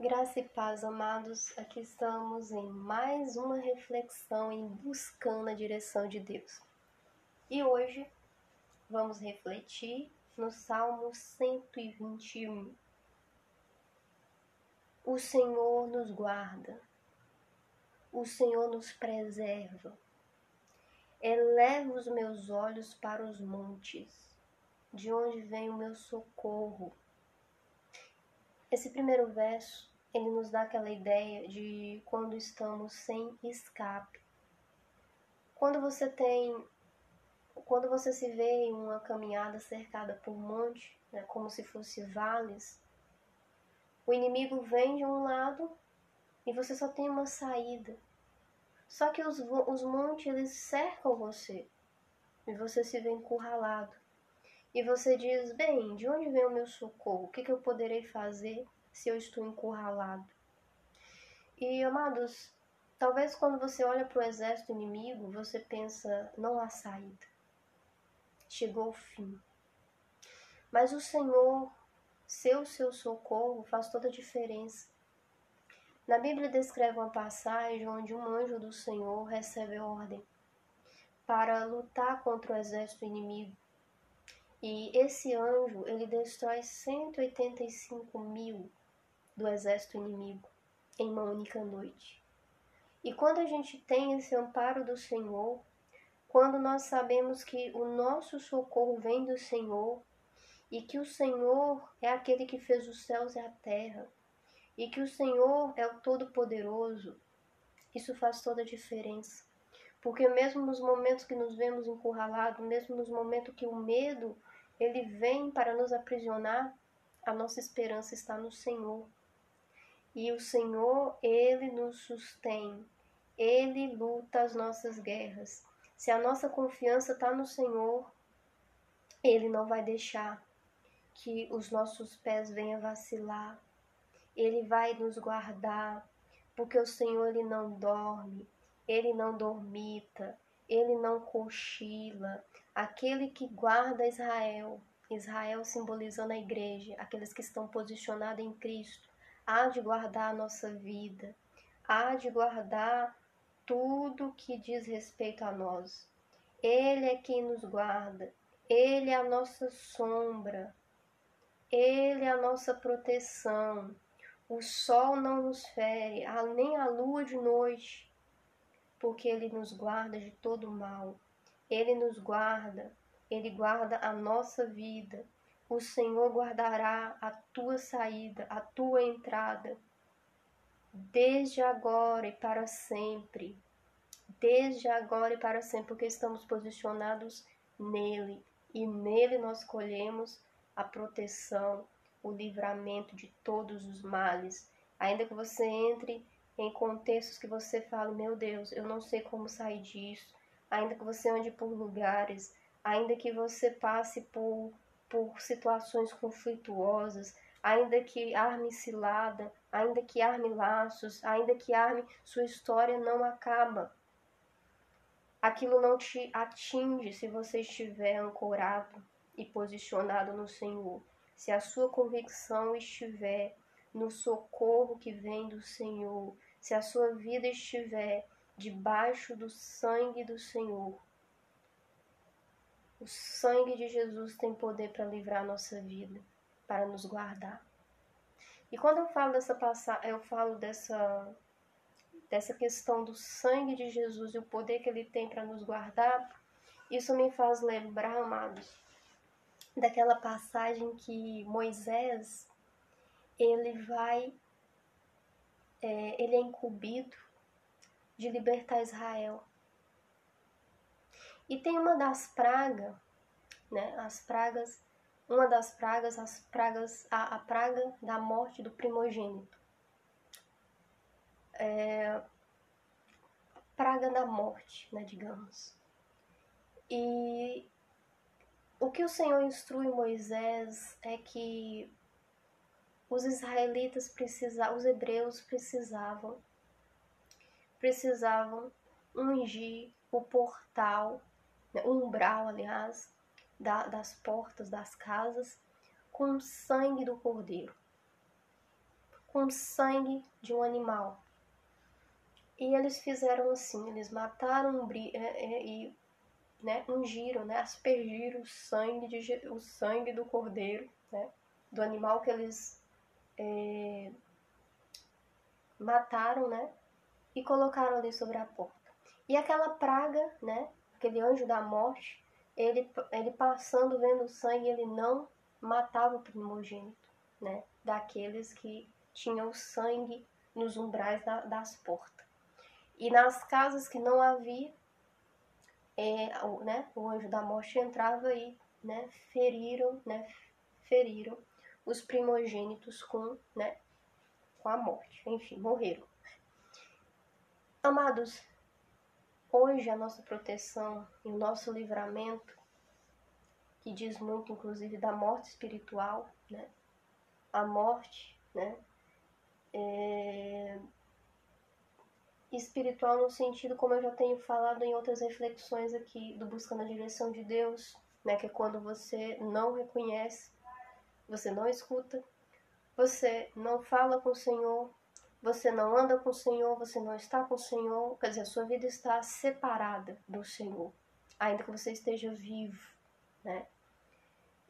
Graça e paz, amados, aqui estamos em mais uma reflexão em buscando a direção de Deus. E hoje vamos refletir no Salmo 121. O Senhor nos guarda, o Senhor nos preserva. Eleva os meus olhos para os montes, de onde vem o meu socorro. Esse primeiro verso ele nos dá aquela ideia de quando estamos sem escape. Quando você tem quando você se vê em uma caminhada cercada por monte, né, como se fosse vales, o inimigo vem de um lado e você só tem uma saída. Só que os, os montes eles cercam você e você se vê encurralado. E você diz: Bem, de onde vem o meu socorro? O que, que eu poderei fazer se eu estou encurralado. E, amados, talvez quando você olha para o exército inimigo, você pensa, não há saída. Chegou o fim. Mas o Senhor, seu seu socorro, faz toda a diferença. Na Bíblia descreve uma passagem onde um anjo do Senhor recebe ordem para lutar contra o exército inimigo. E esse anjo, ele destrói 185 mil do exército inimigo em uma única noite. E quando a gente tem esse amparo do Senhor, quando nós sabemos que o nosso socorro vem do Senhor e que o Senhor é aquele que fez os céus e a terra e que o Senhor é o Todo-Poderoso, isso faz toda a diferença. Porque mesmo nos momentos que nos vemos encurralados, mesmo nos momentos que o medo ele vem para nos aprisionar, a nossa esperança está no Senhor. E o Senhor, Ele nos sustém, Ele luta as nossas guerras. Se a nossa confiança está no Senhor, Ele não vai deixar que os nossos pés venham vacilar. Ele vai nos guardar, porque o Senhor ele não dorme, ele não dormita, ele não cochila. Aquele que guarda Israel, Israel simbolizando a igreja, aqueles que estão posicionados em Cristo, há de guardar a nossa vida, há de guardar tudo que diz respeito a nós. Ele é quem nos guarda, ele é a nossa sombra, ele é a nossa proteção. O sol não nos fere, nem a lua de noite, porque ele nos guarda de todo mal. Ele nos guarda, ele guarda a nossa vida. O Senhor guardará a tua saída, a tua entrada, desde agora e para sempre. Desde agora e para sempre, porque estamos posicionados nele e nele nós colhemos a proteção, o livramento de todos os males. Ainda que você entre em contextos que você fale, meu Deus, eu não sei como sair disso. Ainda que você ande por lugares, ainda que você passe por por situações conflituosas, ainda que arme cilada, ainda que arme laços, ainda que arme, sua história não acaba. Aquilo não te atinge se você estiver ancorado e posicionado no Senhor. Se a sua convicção estiver no socorro que vem do Senhor, se a sua vida estiver debaixo do sangue do Senhor, o sangue de Jesus tem poder para livrar a nossa vida, para nos guardar. E quando eu falo dessa passagem, eu falo dessa dessa questão do sangue de Jesus e o poder que ele tem para nos guardar, isso me faz lembrar, amados, daquela passagem que Moisés ele vai é, ele é incumbido de libertar Israel e tem uma das pragas, né? As pragas, uma das pragas, as pragas, a, a praga da morte do primogênito. É, praga da morte, né, digamos. E o que o Senhor instrui Moisés é que os israelitas precisavam, os hebreus precisavam, precisavam ungir o portal né, umbral, aliás, da, das portas das casas com o sangue do cordeiro. com sangue de um animal. E eles fizeram assim, eles mataram é, é, e né, ungiram, né, aspergiram o sangue, de, o sangue do cordeiro, né, do animal que eles é, mataram, né, e colocaram ali sobre a porta. E aquela praga, né, aquele anjo da morte, ele, ele passando, vendo o sangue, ele não matava o primogênito, né, daqueles que tinham sangue nos umbrais da, das portas. E nas casas que não havia, é, o, né, o anjo da morte entrava e né, feriram, né, feriram os primogênitos com, né, com a morte. Enfim, morreram. Amados, hoje a nossa proteção e o nosso livramento, que diz muito inclusive da morte espiritual, né? A morte, né? É, espiritual no sentido, como eu já tenho falado em outras reflexões aqui, do buscando a direção de Deus, né, que é quando você não reconhece, você não escuta, você não fala com o Senhor, você não anda com o Senhor, você não está com o Senhor, quer dizer, a sua vida está separada do Senhor, ainda que você esteja vivo, né?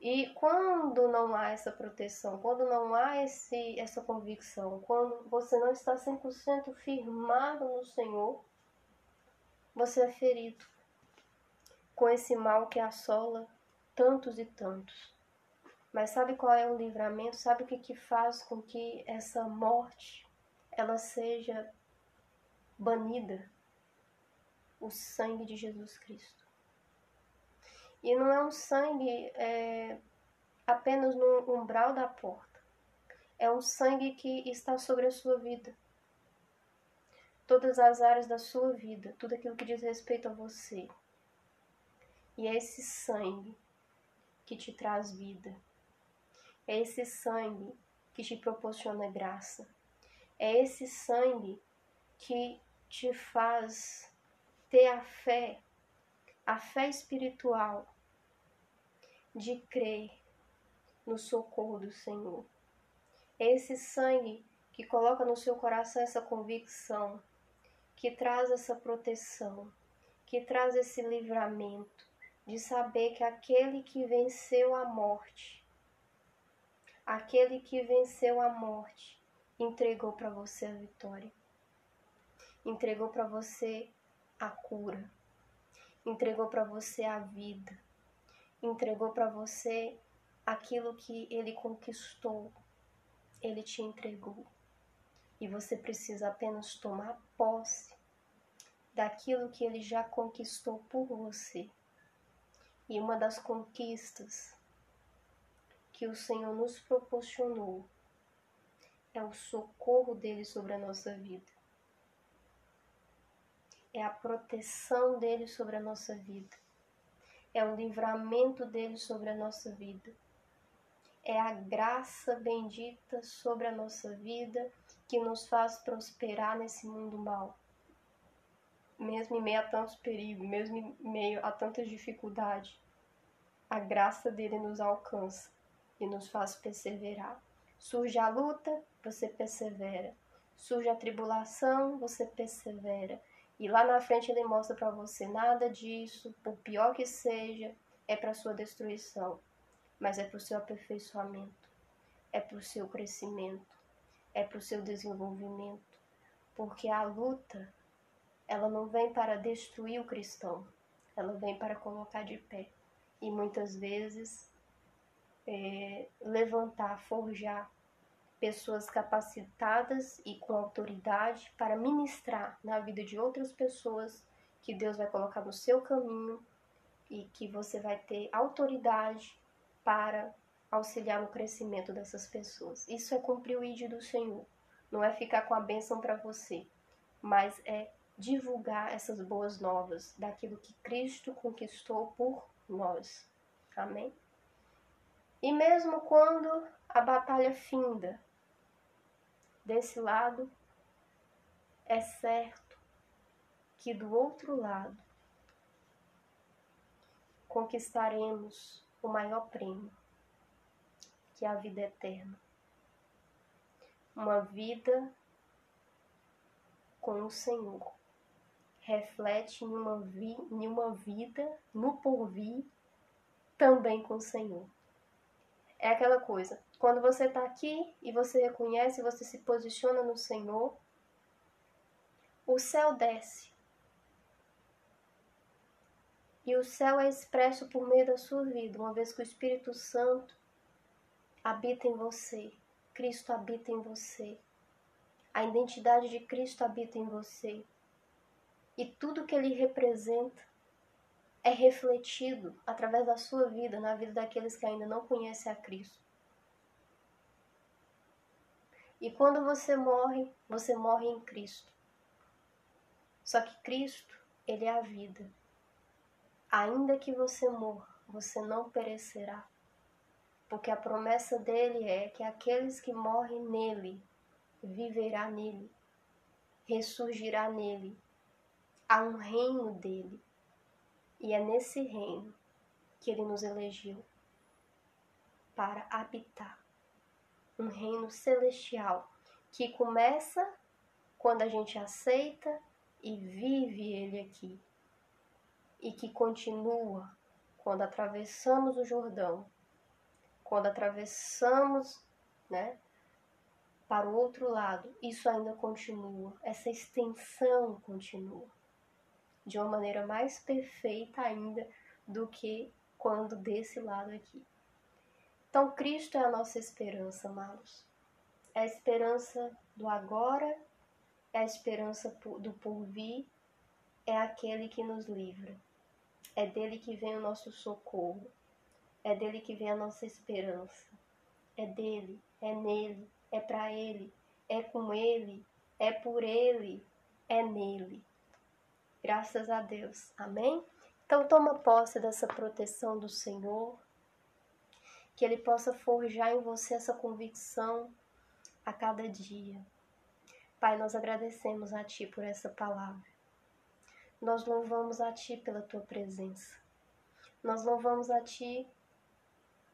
E quando não há essa proteção, quando não há esse, essa convicção, quando você não está 100% firmado no Senhor, você é ferido com esse mal que assola tantos e tantos. Mas sabe qual é o livramento? Sabe o que, que faz com que essa morte ela seja banida? O sangue de Jesus Cristo. E não é um sangue é, apenas no umbral da porta. É um sangue que está sobre a sua vida. Todas as áreas da sua vida, tudo aquilo que diz respeito a você. E é esse sangue que te traz vida. É esse sangue que te proporciona graça. É esse sangue que te faz ter a fé a fé espiritual de crer no socorro do Senhor. É esse sangue que coloca no seu coração essa convicção, que traz essa proteção, que traz esse livramento de saber que aquele que venceu a morte, aquele que venceu a morte, entregou para você a vitória, entregou para você a cura entregou para você a vida, entregou para você aquilo que ele conquistou, ele te entregou. E você precisa apenas tomar posse daquilo que ele já conquistou por você. E uma das conquistas que o Senhor nos proporcionou. É o socorro dele sobre a nossa vida. É a proteção dele sobre a nossa vida, é o livramento dele sobre a nossa vida, é a graça bendita sobre a nossa vida que nos faz prosperar nesse mundo mal. Mesmo em meio a tantos perigos, mesmo em meio a tantas dificuldades, a graça dele nos alcança e nos faz perseverar. Surge a luta, você persevera. Surge a tribulação, você persevera. E lá na frente ele mostra para você nada disso, por pior que seja, é para sua destruição, mas é para o seu aperfeiçoamento, é para o seu crescimento, é para o seu desenvolvimento, porque a luta ela não vem para destruir o cristão, ela vem para colocar de pé e muitas vezes é, levantar, forjar pessoas capacitadas e com autoridade para ministrar na vida de outras pessoas que Deus vai colocar no seu caminho e que você vai ter autoridade para auxiliar no crescimento dessas pessoas. Isso é cumprir o ID do Senhor. Não é ficar com a bênção para você, mas é divulgar essas boas novas daquilo que Cristo conquistou por nós. Amém? E mesmo quando a batalha finda, desse lado, é certo que do outro lado conquistaremos o maior prêmio, que é a vida eterna. uma vida com o Senhor. Reflete em uma, vi, em uma vida no porvir também com o Senhor. É aquela coisa, quando você está aqui e você reconhece, você se posiciona no Senhor, o céu desce. E o céu é expresso por meio da sua vida, uma vez que o Espírito Santo habita em você, Cristo habita em você, a identidade de Cristo habita em você. E tudo que ele representa é refletido através da sua vida, na vida daqueles que ainda não conhecem a Cristo. E quando você morre, você morre em Cristo. Só que Cristo, ele é a vida. Ainda que você morra, você não perecerá. Porque a promessa dele é que aqueles que morrem nele viverá nele, ressurgirá nele. Há um reino dele. E é nesse reino que ele nos elegeu para habitar. Um reino celestial que começa quando a gente aceita e vive ele aqui. E que continua quando atravessamos o Jordão, quando atravessamos, né, para o outro lado, isso ainda continua, essa extensão continua de uma maneira mais perfeita ainda do que quando desse lado aqui. Então, Cristo é a nossa esperança, amados. É a esperança do agora, é a esperança do porvir, é aquele que nos livra. É dele que vem o nosso socorro. É dele que vem a nossa esperança. É dele, é nele, é para Ele, é com Ele, é por Ele, é nele. Graças a Deus. Amém? Então toma posse dessa proteção do Senhor, que Ele possa forjar em você essa convicção a cada dia. Pai, nós agradecemos a Ti por essa palavra. Nós louvamos a Ti pela Tua presença. Nós louvamos a Ti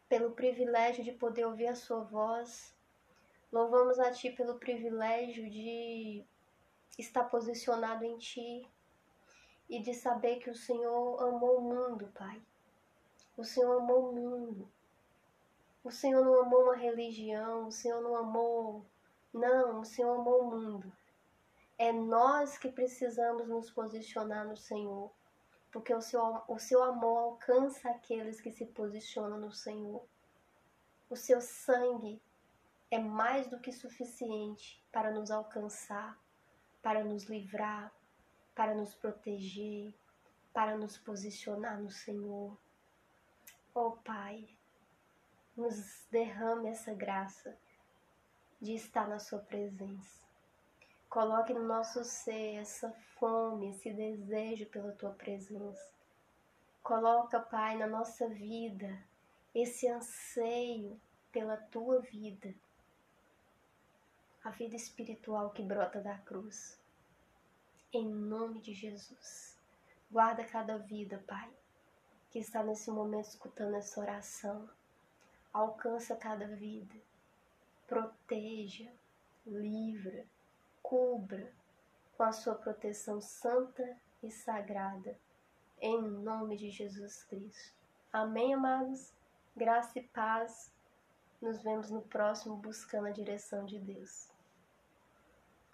pelo privilégio de poder ouvir a Sua voz Louvamos a Ti pelo privilégio de estar posicionado em Ti e de saber que o Senhor amou o mundo, Pai. O Senhor amou o mundo. O Senhor não amou uma religião, o Senhor não amou. Não, o Senhor amou o mundo. É nós que precisamos nos posicionar no Senhor, porque o seu, o seu amor alcança aqueles que se posicionam no Senhor. O seu sangue é mais do que suficiente para nos alcançar, para nos livrar, para nos proteger, para nos posicionar no Senhor. Oh Pai, nos derrame essa graça de estar na Sua presença. Coloque no nosso ser essa fome, esse desejo pela Tua presença. Coloca, Pai, na nossa vida esse anseio pela Tua vida a vida espiritual que brota da cruz. Em nome de Jesus. Guarda cada vida, Pai, que está nesse momento escutando essa oração. Alcança cada vida. Proteja, livra, cubra com a sua proteção santa e sagrada. Em nome de Jesus Cristo. Amém, amados? Graça e paz. Nos vemos no próximo Buscando a Direção de Deus.